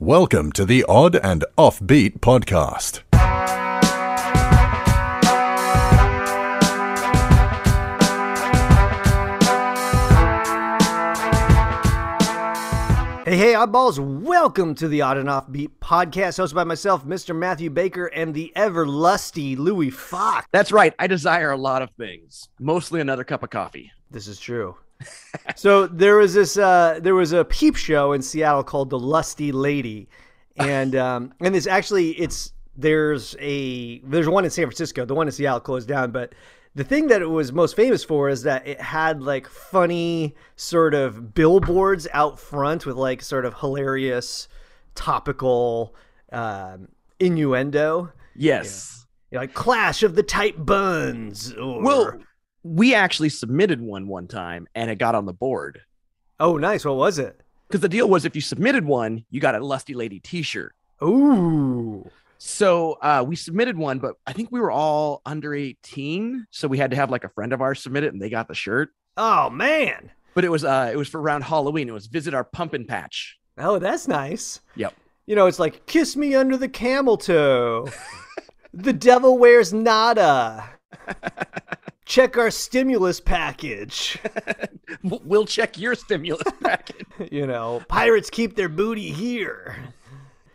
Welcome to the Odd and Offbeat podcast. Hey, hey, oddballs, welcome to the Odd and Offbeat podcast, hosted by myself, Mr. Matthew Baker, and the ever lusty Louis Fox. That's right. I desire a lot of things, mostly another cup of coffee. This is true. So there was this, uh, there was a peep show in Seattle called The Lusty Lady, and um, and it's actually it's there's a there's one in San Francisco. The one in Seattle closed down, but the thing that it was most famous for is that it had like funny sort of billboards out front with like sort of hilarious topical um, innuendo. Yes. You know, like Clash of the Tight Buns. Or, Well, we actually submitted one one time and it got on the board. oh, nice. What was it? Because the deal was if you submitted one, you got a Lusty Lady t shirt. Ooh. So uh, we submitted one, but I think we were all under 18. So we had to have like a friend of ours submit it and they got the shirt. Oh man. But it was uh it was for around Halloween. It was visit our pumpkin patch. Oh, that's nice. Yep. You know, it's like kiss me under the camel toe. the devil wears nada. Check our stimulus package. We'll check your stimulus package. You know, pirates keep their booty here.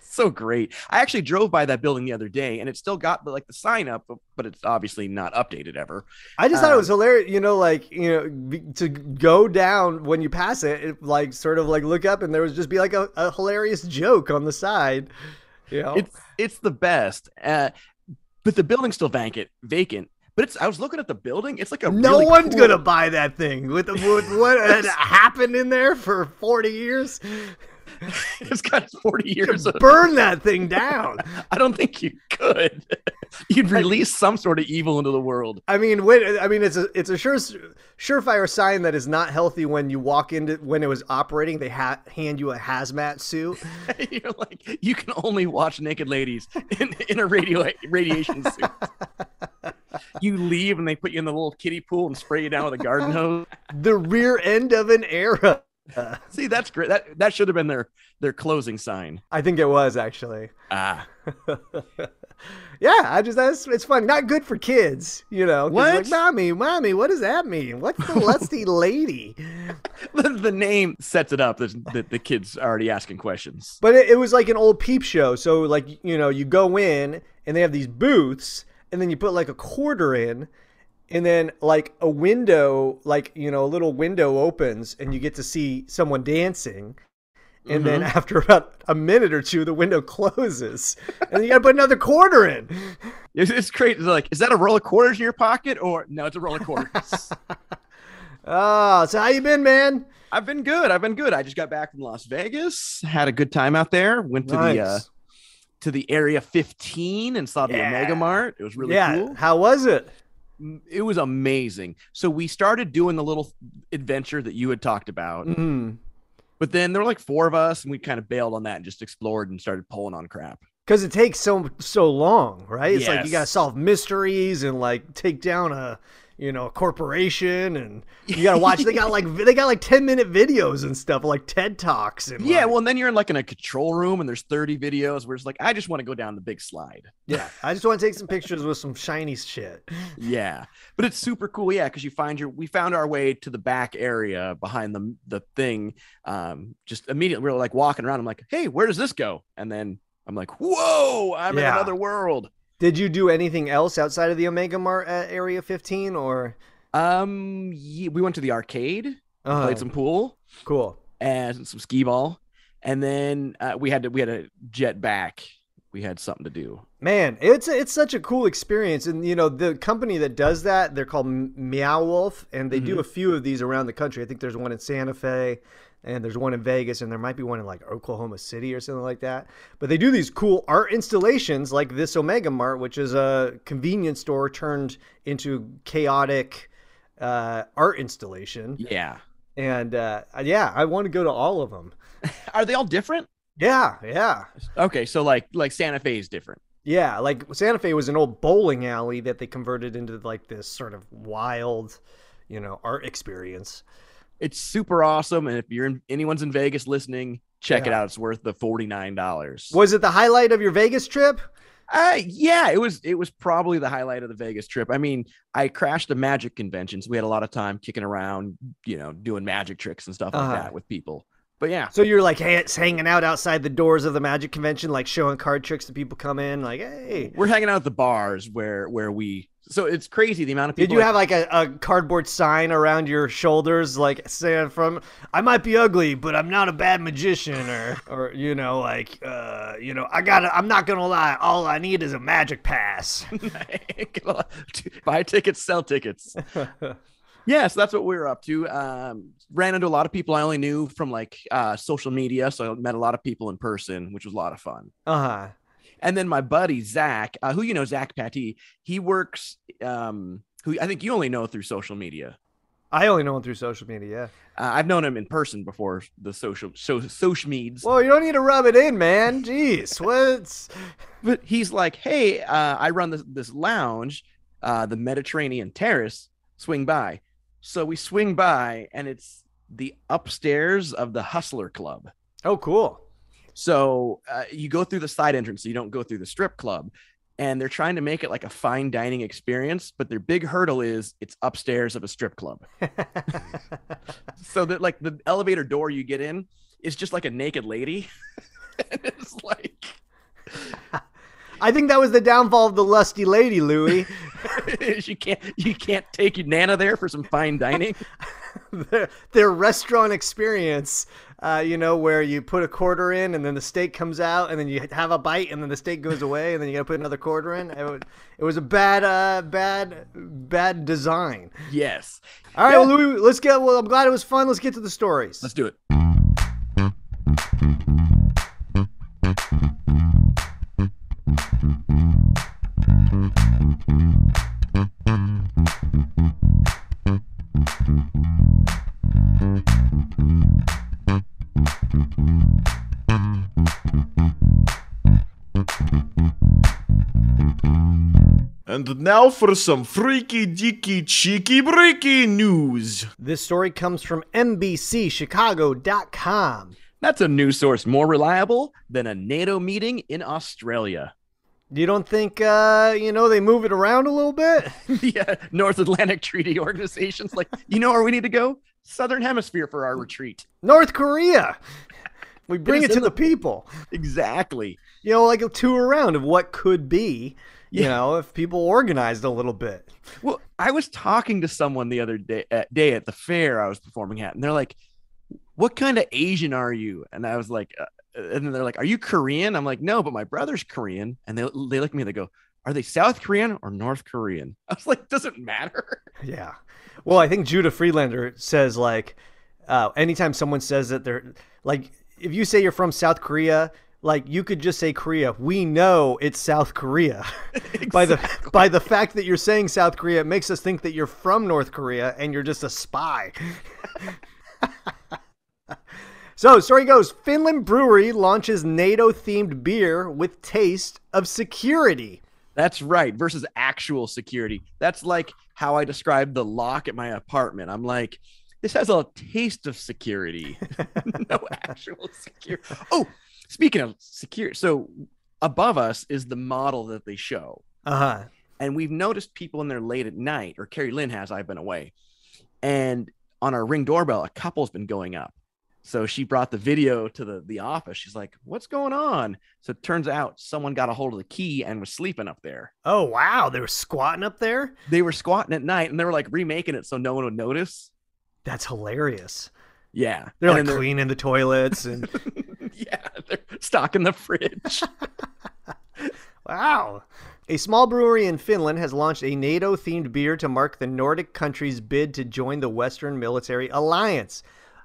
so great. I actually drove by that building the other day and it still got like the sign up, but- it's obviously not updated ever. I just thought it Um, was hilarious, you know, like, you know, to go down when you pass it, it, like, sort of like look up and there was just be like a, a hilarious joke on the side. You know? It's it's the best. Uh, but the building's still vacant. Vacant. But it's. I was looking at the building. It's like a. no really one's cool- gonna buy that thing with, with what had happened in there for 40 years. It's got forty years. Of, Burn that thing down. I don't think you could. You'd release some sort of evil into the world. I mean, when, I mean, it's a it's a sure surefire sign that is not healthy when you walk into when it was operating. They ha- hand you a hazmat suit. You're like you can only watch naked ladies in, in a radio radiation suit. You leave and they put you in the little kiddie pool and spray you down with a garden hose. the rear end of an era. See, that's great. That that should have been their their closing sign. I think it was actually. Ah, Yeah, I just that's it's fun. Not good for kids, you know. What? Like, mommy, mommy, what does that mean? What's the lusty lady? the, the name sets it up. That the, the kids are already asking questions. But it, it was like an old peep show. So like you know, you go in and they have these booths, and then you put like a quarter in, and then like a window, like you know, a little window opens, and you get to see someone dancing. And then after about a minute or two, the window closes, and then you got to put another quarter in. It's, it's great. It's like, is that a roll of quarters in your pocket, or no? It's a roll of quarters. Oh, so how you been, man? I've been good. I've been good. I just got back from Las Vegas. Had a good time out there. Went to the uh, Nice. To the Area 15 and saw the Yeah. Omega Mart. It was really yeah, cool. how was it? It was amazing. So we started doing the little adventure that you had talked about, Mm. but then there were like four of us, and we kind of bailed on that and just explored and started pulling on crap. Because it takes so so long, right? It's like you gotta solve mysteries and like take down a you know a corporation, and you gotta watch. they got like they got like ten minute videos and stuff, like TED talks and Yeah, like- well, and then you're in like in a control room, and there's 30 videos where it's like, I just want to go down the big slide. yeah. I just want to take some pictures with some shiny shit. Yeah, but it's super cool. Yeah, because you find your we found our way to the back area behind the the thing. Um, just immediately we're like walking around. I'm like, hey, where does this go? And then I'm like, whoa, I'm in another world. Did you do anything else outside of the Omega Mart at Area 15 or? Um, we went to the arcade, Uh, played some pool cool. and some skee ball, and then uh, we had to we had to jet back. We had something to do. Man, it's it's such a cool experience, and you know the company that does that, they're called Meow Wolf, and they do a few of these around the country. I think there's one in Santa Fe, and there's one in Vegas, and there might be one in like Oklahoma City or something like that. But they do these cool art installations, like this Omega Mart, which is a convenience store turned into chaotic uh, art installation. Yeah, And uh, yeah, I want to go to all of them. are they all different? Yeah, yeah. Okay, so like like Santa Fe is different. Yeah, like Santa Fe was an old bowling alley that they converted into like this sort of wild, you know, art experience. It's super awesome. And if you're in anyone's in Vegas listening, check it out. It's worth the forty nine dollars. Was it the highlight of your Vegas trip? Uh, yeah, it was. It was probably the highlight of the Vegas trip. I mean, I crashed a magic convention, so we had a lot of time kicking around, you know, doing magic tricks and stuff like Uh-huh. that with people. But yeah, So you're like hey, it's hanging out outside the doors of the magic convention, like showing card tricks to people come in, like, hey. we're hanging out at the bars where where we. So it's crazy the amount of people. Did you that- have like a, a cardboard sign around your shoulders, like saying from "I might be ugly, but I'm not a bad magician," or or you know, like uh, you know, I got to I'm not gonna lie, all I need is a magic pass. buy tickets, sell tickets. Yes, that's what we were up to. Um, ran into a lot of people I only knew from like uh, social media, so I met a lot of people in person, which was a lot of fun. Uh huh. And then my buddy Zach, uh, who you know, Zach Patty, he works. Um, who I think you only know through social media. I only know him through social media. Uh, I've known him in person before the social so social meds. Well, you don't need to rub it in, man. Jeez, what's but he's like, "Hey, uh, I run this this lounge, uh, the Mediterranean Terrace. Swing by." So we swing by, and it's the upstairs of the Hustler Club. oh cool. So uh, you go through the side entrance, so you don't go through the strip club. And they're trying to make it like a fine dining experience, but their big hurdle is it's upstairs of a strip club. so that like the elevator door you get in is just like a naked lady. and it's like I think that was the downfall of the lusty lady, Louis. you can't you can't take your nana there for some fine dining. their, their restaurant experience, uh, you know, where you put a quarter in and then the steak comes out and then you have a bite and then the steak goes away and then you got to put another quarter in. It was, it was a bad, uh, bad, bad design. yes. All right, Yeah. well, Louis, let's get. Well, I'm glad it was fun. Let's get to the stories. Let's do it. And now for some freaky deaky cheeky breaky news. This story comes from NBCChicago.com. That's a news source more reliable than a NATO meeting in Australia. You don't think, uh, you know, they move it around a little bit? the uh, North Atlantic Treaty Organization's like, you know where we need to go? Southern Hemisphere for our retreat. North Korea. We bring is it to the the- people. Exactly. You know, like a tour around of what could be. You Yeah. know, if people organized a little bit. Well, I was talking to someone the other day at, day at the fair I was performing at, and they're like, "What kind of Asian are you?" And I was like, uh, and then they're like, "Are you Korean?" I'm like, "No, but my brother's Korean." And they they look at me, and they go, "Are they South Korean or North Korean?" I was like, "Doesn't matter." Yeah. Well, I think Judah Friedlander says like, uh, anytime someone says that they're like, if you say you're from South Korea, like you could just say Korea. We know it's South Korea. by the by the fact that you're saying South Korea, it makes us think that you're from North Korea and you're just a spy. so, story goes Finland Brewery launches NATO themed beer with taste of security. That's right. Versus actual security. That's like how I described the lock at my apartment. I'm like, this has a taste of security. no actual security. Oh, speaking of security, so above us is the model that they show. Uh huh. And we've noticed people in there late at night, or Carrie Lynn has, I've been away. And on our ring doorbell, a couple's been going up. So she brought the video to the, the office. She's like, What's going on? So it turns out someone got a hold of the key and was sleeping up there. Oh wow, they were squatting up there. They were squatting at night and they were like remaking it so no one would notice. That's hilarious. Yeah. They're And like cleaning the toilets and yeah, they're stocking the fridge. wow. A small brewery in Finland has launched a NATO themed beer to mark the Nordic country's bid to join the Western Military Alliance.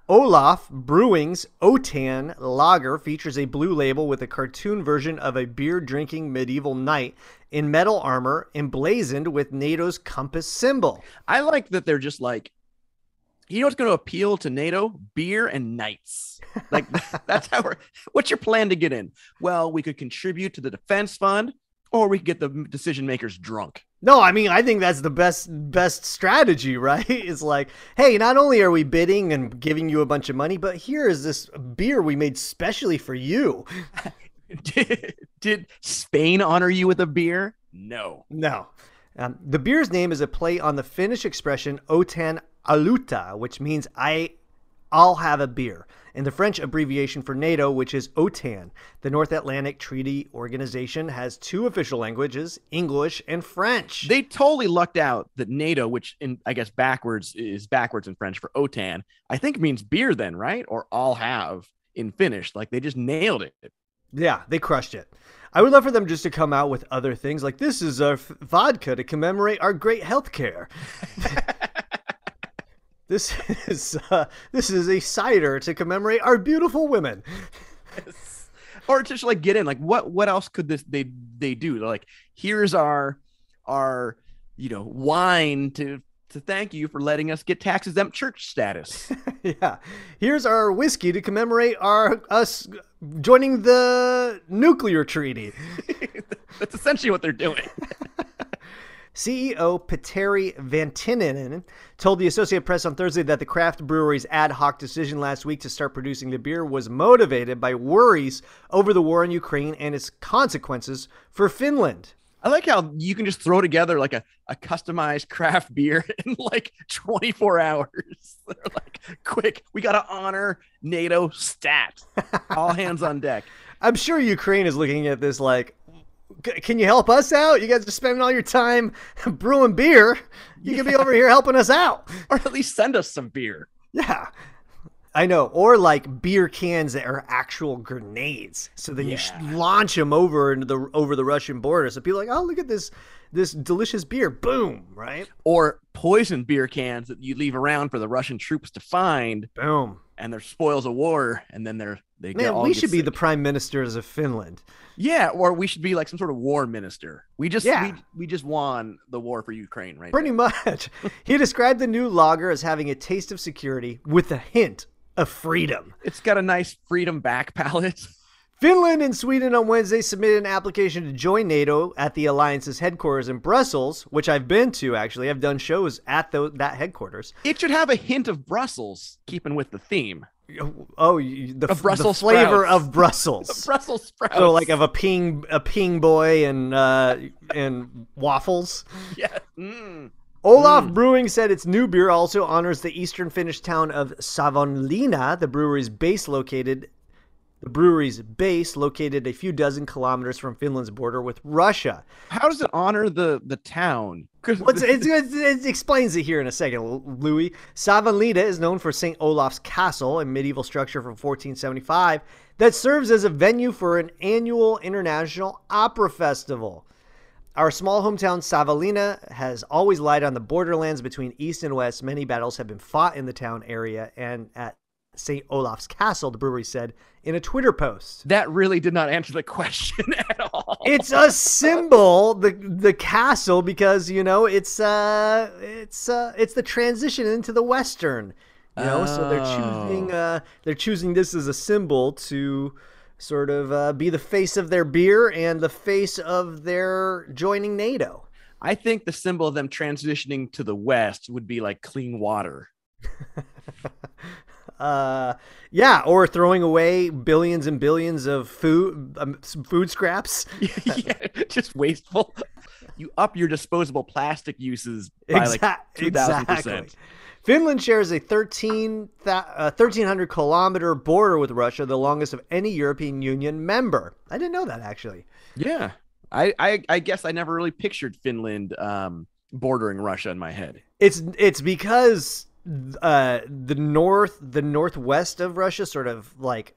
Olaf Brewing's Otan Lager features a blue label with a cartoon version of a beer drinking medieval knight in metal armor emblazoned with NATO's compass symbol. I like that they're just like, you know what's going to appeal to NATO? Beer and knights. Like that's how we're. What's your plan to get in? Well, we could contribute to the defense fund, or we could get the decision makers drunk. No, I mean I think that's the best best strategy, right? Is like, hey, not only are we bidding and giving you a bunch of money, but here is this beer we made specially for you. did, did Spain honor you with a beer? No. No. Um, the beer's name is a play on the Finnish expression "otan olutta," which means I, I'll have a beer, and the French abbreviation for NATO, which is OTAN. The North Atlantic Treaty Organization has two official languages: English and French. They totally lucked out that NATO, which in I guess backwards is backwards in French for OTAN, I think means beer then, right? Or I'll have in Finnish. Like they just nailed it. Yeah, they crushed it. I would love for them just to come out with other things like this is a f- vodka to commemorate our great health care. this is uh, this is a cider to commemorate our beautiful women. or just like get in like what what else could this they they do They're like here's our our you know wine to to thank you for letting us get tax exempt church status yeah. Here's our whiskey to commemorate our us joining the nuclear treaty. that's essentially what they're doing CEO Petteri Vanttinen told the Associated Press on Thursday that the craft brewery's ad hoc decision last week to start producing the beer was motivated by worries over the war in Ukraine and its consequences for Finland. I like how you can just throw together like a, a customized craft beer in like 24 hours. They're like, quick, we got to honor NATO stat. All hands on deck. I'm sure Ukraine is looking at this like, "C- can you help us out? You guys are spending all your time brewing beer. You can be over here helping us out. Or at least send us some beer. Yeah. I know. Or like beer cans that are actual grenades. So then you launch them over into the over the Russian border. So people are like, oh, look at this this delicious beer. Boom, right? Or poison beer cans that you leave around for the Russian troops to find Boom. And they're spoils of war. And then they're, they get Man, all we should be the prime ministers of Finland. Yeah, or we should be like some sort of war minister. We just Yeah. we, we just won the war for Ukraine, right? Pretty much. he described the new lager as having a taste of security with a hint of freedom. It's got a nice freedom back palette. Finland and Sweden on Wednesday submitted an application to join NATO at the alliance's headquarters in Brussels, which I've been to actually. I've done shows at the, that headquarters. It should have a hint of Brussels, keeping with the theme. Oh, the, Of Brussels the flavor sprouts. of Brussels. Brussels sprouts. so like of a ping a ping boy and uh, and waffles. yeah. Mm. Olaf Brewing said its new beer also honors the eastern Finnish town of Savonlinna, the brewery's base located the brewery's base located a few dozen kilometers from Finland's border with Russia. How does it honor the the town? What's, it, it, it explains it here in a second, Louis. Savonlinna is known for St. Olaf's Castle, a medieval structure from 1475 that serves as a venue for an annual international opera festival. Our small hometown Savonlinna has always lied on the borderlands between east and west. Many battles have been fought in the town area and at St. Olaf's Castle, the brewery said in a Twitter post. that really did not answer the question at all. It's a symbol, the the castle, because you know it's uh it's uh it's the transition into the western. You know, so they're choosing uh they're choosing this as a symbol to sort of uh, be the face of their beer and the face of their joining NATO. I think the symbol of them transitioning to the west would be like clean water. Uh, yeah, or throwing away billions and billions of food um, food scraps. yeah, just wasteful. You up your disposable plastic uses by like Exact- two thousand exactly. percent. Finland shares a 13, uh, 1,300 kilometer border with Russia, the longest of any European Union member. I didn't know that actually. Yeah, I, I I guess I never really pictured Finland um, bordering Russia in my head. It's it's because uh, the north, the northwest of Russia, sort of like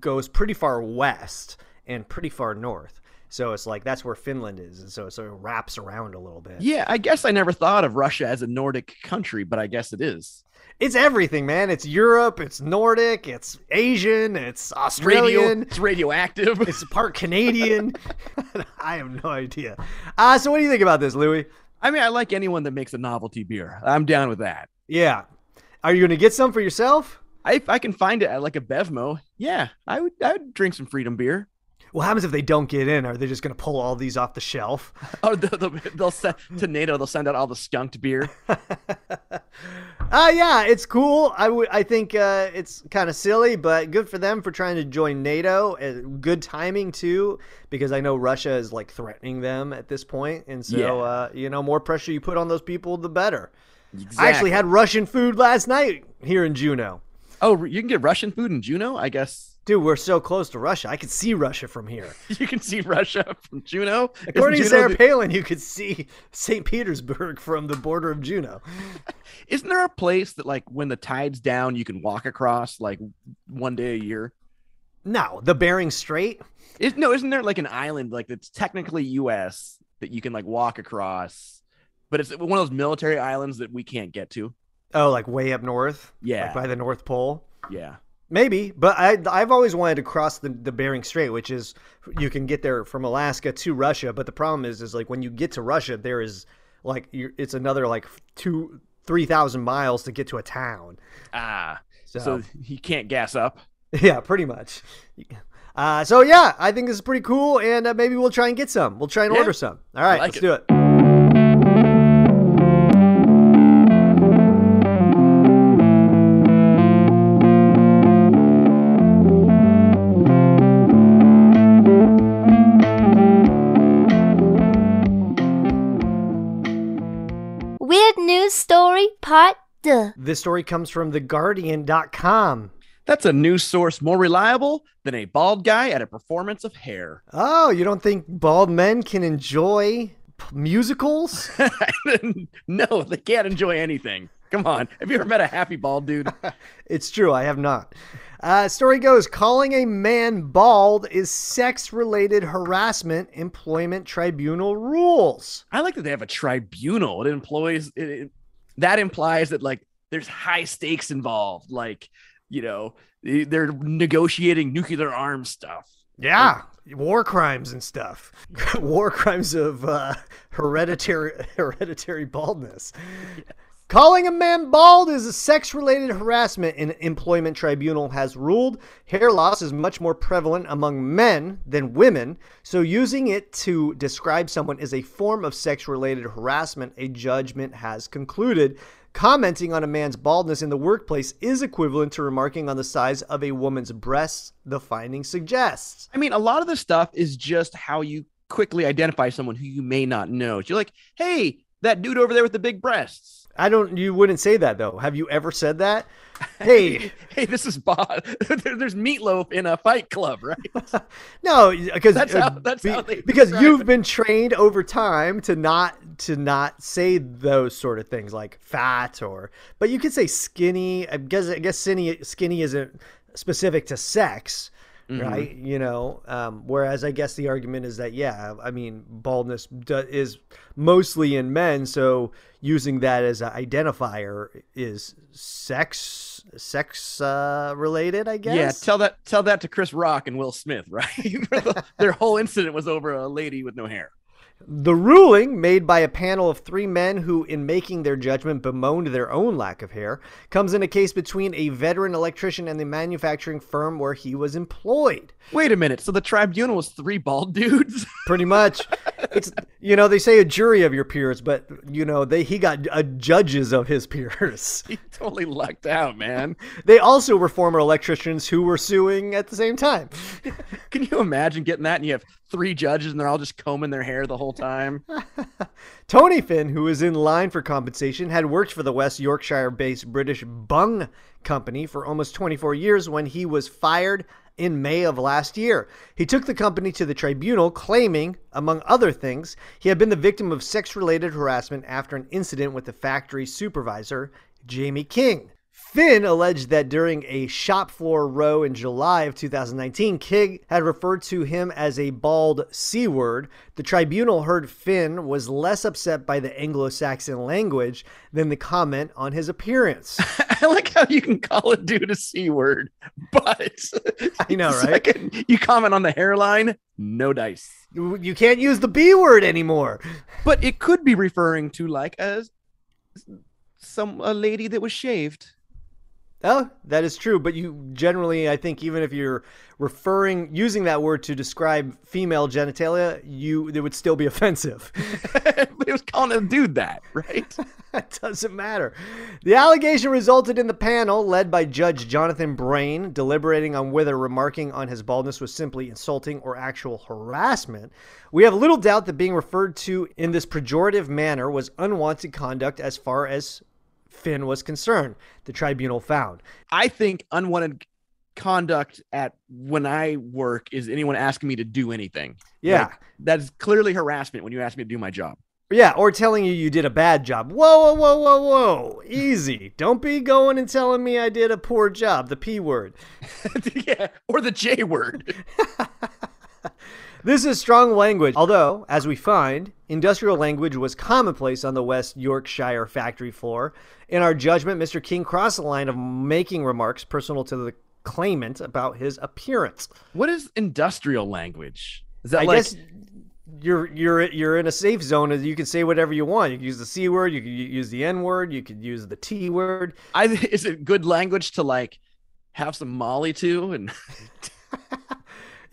goes pretty far west and pretty far north. So it's like that's where Finland is, and so it sort of wraps around a little bit. Yeah, I guess I never thought of Russia as a Nordic country, but I guess it is. It's everything, man. It's Europe, it's Nordic, it's Asian, it's Radio, Australian. it's radioactive. It's part Canadian. I have no idea. Uh, so what do you think about this, Louis? I mean, I like anyone that makes a novelty beer. I'm down with that. Yeah. Are you going to get some for yourself? I, if I can find it at like a Bevmo, yeah, I would. I would drink some Freedom beer. What happens if they don't get in? Are they just going to pull all these off the shelf? Oh, they'll, they'll, they'll send to NATO. They'll send out all the skunked beer. Uh, yeah, it's cool. I would. I think uh, it's kind of silly, but good for them for trying to join NATO. Good timing too, because I know Russia is like threatening them at this point, and so Yeah. uh, you know, more pressure you put on those people, the better. I actually had Russian food last night here in Juneau. Oh, you can get Russian food in Juneau. I guess Dude, we're so close to Russia. I could see Russia from here. you can see Russia from Juneau. Isn't According to Juneau Sarah Palin, you could see St. Petersburg from the border of Juneau. Isn't there a place that like when the tide's down, you can walk across like one day a year? No, the Bering Strait. Is no, isn't there like an island like that's technically U.S. that you can like walk across, but it's one of those military islands that we can't get to. Oh, like way up north. Yeah. like by the North Pole. Yeah, Maybe, but I I've always wanted to cross the, the Bering Strait, which is you can get there from Alaska to Russia. But the problem is, is like when you get to Russia, there is like you're, it's another like two three thousand miles to get to a town. ah, So, so you can't gas up. yeah, pretty much. Uh, so yeah, I think this is pretty cool, and uh, maybe we'll try and get some. We'll try and Yeah. order some. All right, like let's it. do it. Story Part 2. This story comes from TheGuardian.com. That's a news source more reliable than a bald guy at a performance of hair. Oh, you don't think bald men can enjoy p- musicals? no, they can't enjoy anything. Come on, have you ever met a happy bald dude? It's true, I have not. Uh, story goes calling a man bald is sex related harassment, employment tribunal rules. I like that they have a tribunal. It employs it, it- that implies that like there's high stakes involved. Like you know they- they're negotiating nuclear arms stuff. Yeah, war crimes and stuff. war crimes of uh, hereditary hereditary baldness. Calling a man bald is a sex related harassment, an employment tribunal has ruled. Hair loss is much more prevalent among men than women, so using it to describe someone is a form of sex related harassment, a judgment has concluded. Commenting on a man's baldness in the workplace is equivalent to remarking on the size of a woman's breasts, the finding suggests. I mean, a lot of the stuff is just how you quickly identify someone who you may not know. You're like, hey, that dude over there with the big breasts. I don't. You wouldn't say that though. Have you ever said that? Hey, Hey, this is Bob. There's meatloaf in a fight club, right? no, because That's uh, how- that's how they because you've it. been trained over time to not to not say those sort of things like fat or, but you could say skinny. I guess I guess skinny skinny isn't specific to sex. Mm-hmm. Right, you know. Um, whereas I guess the argument is that yeah, I mean baldness do, is mostly in men, so using that as an identifier is sex sex uh, related. I guess. Yeah, tell that tell that to Chris Rock and Will Smith, right? Their whole incident was over a lady with no hair. The ruling, made by a panel of three men who, in making their judgment, bemoaned their own lack of hair, comes in a case between a veteran electrician and the manufacturing firm where he was employed. Wait a minute. So the tribunal was three bald dudes? Pretty much, it's you know they say a jury of your peers, but you know they he got uh, judges of his peers. he totally lucked out, man. They also were former electricians who were suing at the same time. Can you imagine getting that and you have three judges and they're all just combing their hair the whole time? Tony Finn, who was in line for compensation, had worked for the West Yorkshire based British Bung Company for almost 24 years when he was fired in May of last year. He took the company to the tribunal, claiming, among other things, he had been the victim of sex related harassment after an incident with the factory supervisor, Jamie King. Finn alleged that during a shop floor row in July of 2019, King had referred to him as a bald C word. The tribunal heard Finn was less upset by the Anglo Saxon language than the comment on his appearance. I like how you can call a dude a C word, but I know, right? Second, you comment on the hairline, no dice. you can't use the B word anymore. But it could be referring to like a some a lady that was shaved. Oh, that is true. But you generally, I think, even if you're referring, using that word to describe female genitalia, you it would still be offensive. but he was calling a dude that, right? That doesn't matter. The allegation resulted in the panel, led by Judge Jonathan Brain, deliberating on whether remarking on his baldness was simply insulting or actual harassment. We have little doubt that being referred to in this pejorative manner was unwanted conduct as far as Finn was concerned, the tribunal found. I think unwanted conduct at when I work is anyone asking me to do anything. Yeah. Like, that is clearly harassment when you ask me to do my job. Yeah, or telling you you did a bad job. Whoa, whoa, whoa, whoa, whoa. Easy. Don't be going and telling me I did a poor job, the P word. yeah, or the J word. This is strong language, although, as we find, industrial language was commonplace on the West Yorkshire factory floor. In our judgment, Mr. King crossed the line of making remarks personal to the claimant about his appearance. What is industrial language? Is that I like guess you're you're you're in a safe zone. and You can say whatever you want. You can use the c word. You can use the n word. You could use the t word. I is it good language to like have some Molly to and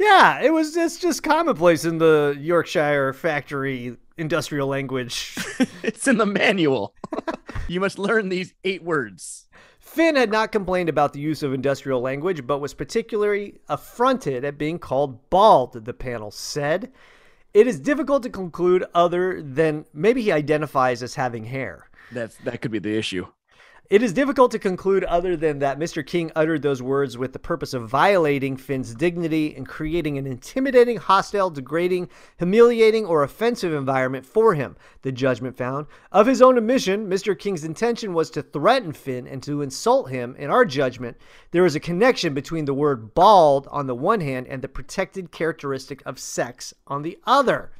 Yeah, it was. It's just commonplace in the Yorkshire factory industrial language. it's in the manual. you must learn these eight words. Finn had not complained about the use of industrial language, but was particularly affronted at being called bald, the panel said. It is difficult to conclude other than maybe he identifies as having hair. That's that could be the issue. It is difficult to conclude other than that Mr. King uttered those words with the purpose of violating Finn's dignity and creating an intimidating, hostile, degrading, humiliating, or offensive environment for him, the judgment found. Of his own admission, Mr. King's intention was to threaten Finn and to insult him. In our judgment, there is a connection between the word bald on the one hand and the protected characteristic of sex on the other.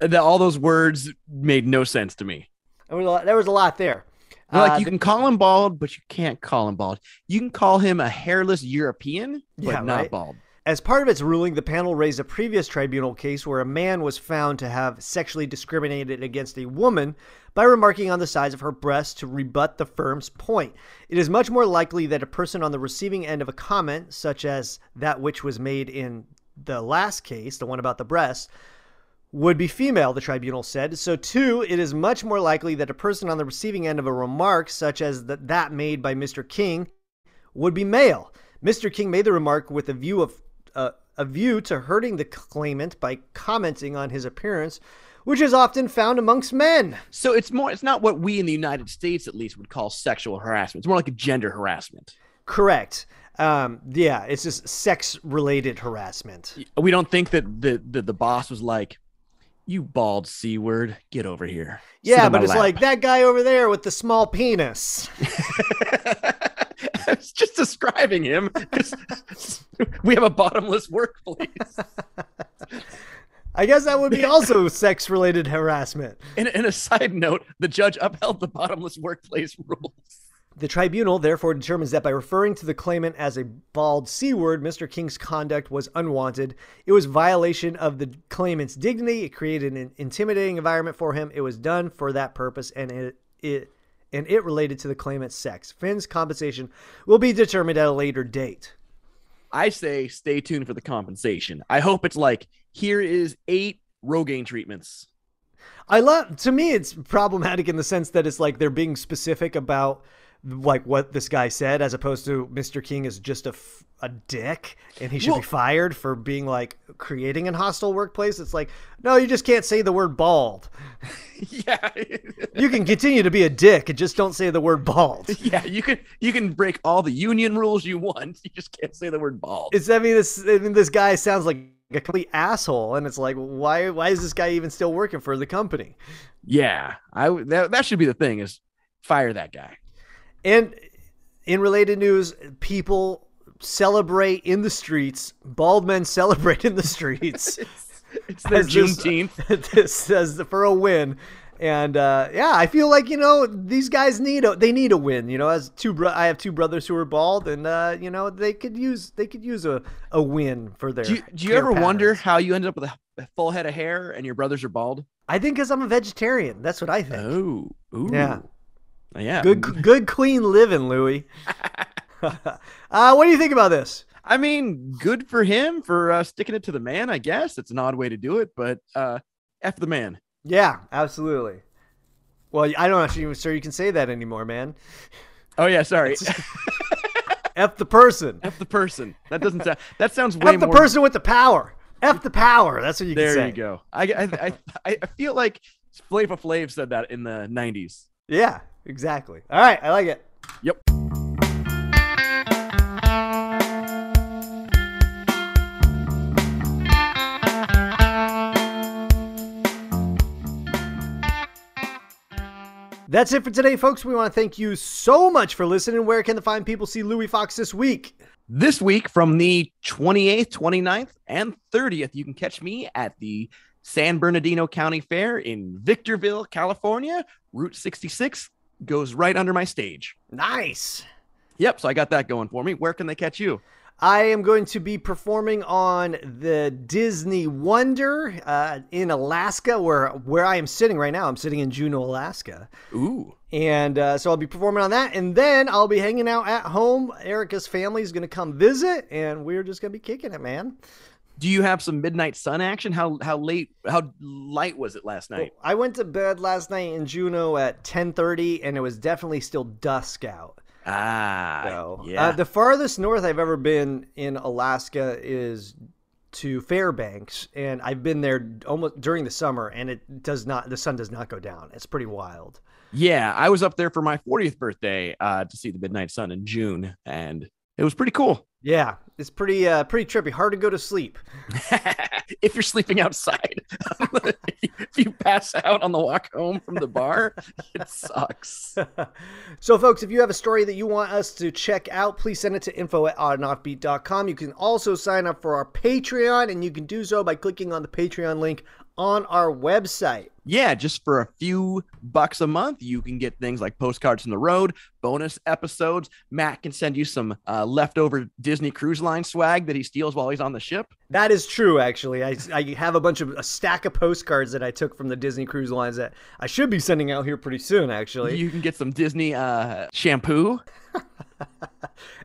All those words made no sense to me. There was a lot, there was a lot there. They're like Uh, you can call him bald, but you can't call him bald. You can call him a hairless European, but Yeah, not right. bald. As part of its ruling, the panel raised a previous tribunal case where a man was found to have sexually discriminated against a woman by remarking on the size of her breasts to rebut the firm's point. It is much more likely that a person on the receiving end of a comment, such as that which was made in the last case, the one about the breasts, would be female, the tribunal said. So, two, it is much more likely that a person on the receiving end of a remark, such as that, that made by Mr. King, would be male. Mr. King made the remark with a view of uh, a view to hurting the claimant by commenting on his appearance, which is often found amongst men. So it's more. It's not what we in the United States, at least, would call sexual harassment. It's more like a gender harassment. Correct. Um, yeah, it's just sex-related harassment. We don't think that the the, the boss was like, "You bald c word, get over here." Sit Yeah, but it's lap." like that guy over there with the small penis. I was just describing him we have a bottomless workplace. I guess that would be also sex-related harassment. And, and a side note, the judge upheld the bottomless workplace rules. The tribunal therefore determines that by referring to the claimant as a bald C word, Mr. King's conduct was unwanted. It was violation of the claimant's dignity. It created an intimidating environment for him. It was done for that purpose, and it it and it related to the claimant's sex. Finn's compensation will be determined at a later date. I say stay tuned for the compensation. I hope it's like here is eight Rogaine treatments. I love to me it's problematic in the sense that it's like they're being specific about like what this guy said as opposed to Mr. King is just a, f- a dick and he should Well- be fired for being like creating an hostile workplace. It's like, no, you just can't say the word bald. yeah. You can continue to be a dick and just don't say the word bald. yeah, you can you can break all the union rules you want. You just can't say the word bald. It's I mean this I mean, this guy sounds like a complete asshole and it's like why why is this guy even still working for the company? yeah. I that, that should be the thing is fire that guy. And in related news, people celebrate in the streets. Bald men celebrate in the streets. It's their As this- Juneteenth. this says for a win. And uh, yeah, I feel like you know these guys need a they need a win. You know, as two bro- I have two brothers who are bald, and uh, you know they could use they could use a, a win for their. Do you, do you ever wonder how you ended up with a, a full head of hair and your brothers are bald? I think because I'm a vegetarian. That's what I think. Oh, ooh. Yeah. Yeah. Good good clean living, Louis. uh, what do you think about this? I mean, good for him for uh, sticking it to the man. I guess it's an odd way to do it, but uh, f the man. Yeah, absolutely. Well, I don't actually even sure you can say that anymore, man. Oh yeah, sorry. F the person. f the person. That doesn't sound. That sounds way F the more. person with the power. F the power. That's what you can say. there say. you go. I, I I I feel like Flava Flav said that in the '90s. Yeah, exactly. All right, I like it. Yep. That's it for today, folks. We want to thank you so much for listening. Where can the fine people see Louis Fox this week? This week from the 28th, 29th, and 30th, you can catch me at the San Bernardino County Fair in Victorville, California. Route 66 goes right under my stage. Nice. Yep, so I got that going for me. Where can they catch you? I am going to be performing on the Disney Wonder uh, in Alaska, where where I am sitting right now. I'm sitting in Juneau, Alaska, Ooh. and uh, so I'll be performing on that. And then I'll be hanging out at home. Erica's family is going to come visit, and we're just going to be kicking it, man. Do you have some midnight sun action? How how late how light was it last night? I went to bed last night in Juneau at 10:30, and it was definitely still dusk out. Ah, So, yeah. uh, the farthest north I've ever been in Alaska is to Fairbanks, and I've been there almost during the summer, and it does not. The sun does not go down. It's pretty wild. yeah, I was up there for my 40th birthday uh, to see the midnight sun in June, and it was pretty cool. Yeah, it's pretty uh, pretty trippy. Hard to go to sleep. if you're sleeping outside, if you pass out on the walk home from the bar, it sucks. so, folks, if you have a story that you want us to check out, please send it to info at oddandoffbeat.com. You can also sign up for our Patreon, and you can do so by clicking on the Patreon link on our website. Yeah, just for a few bucks a month, you can get things like postcards from the road, bonus episodes. Matt can send you some uh, leftover Disney Cruise Line swag that he steals while he's on the ship. That is true, actually. I, I have a bunch of a stack of postcards that I took from the Disney Cruise Lines that I should be sending out here pretty soon, actually. You can get some Disney uh, shampoo.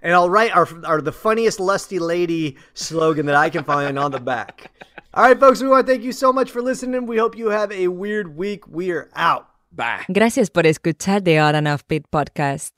And I'll write our, our the funniest lusty lady slogan that I can find on the back. All right, folks, we want to thank you so much for listening. We hope you have a weird week. We're out. Bye. Gracias por escuchar The Odd and Offbeat Podcast.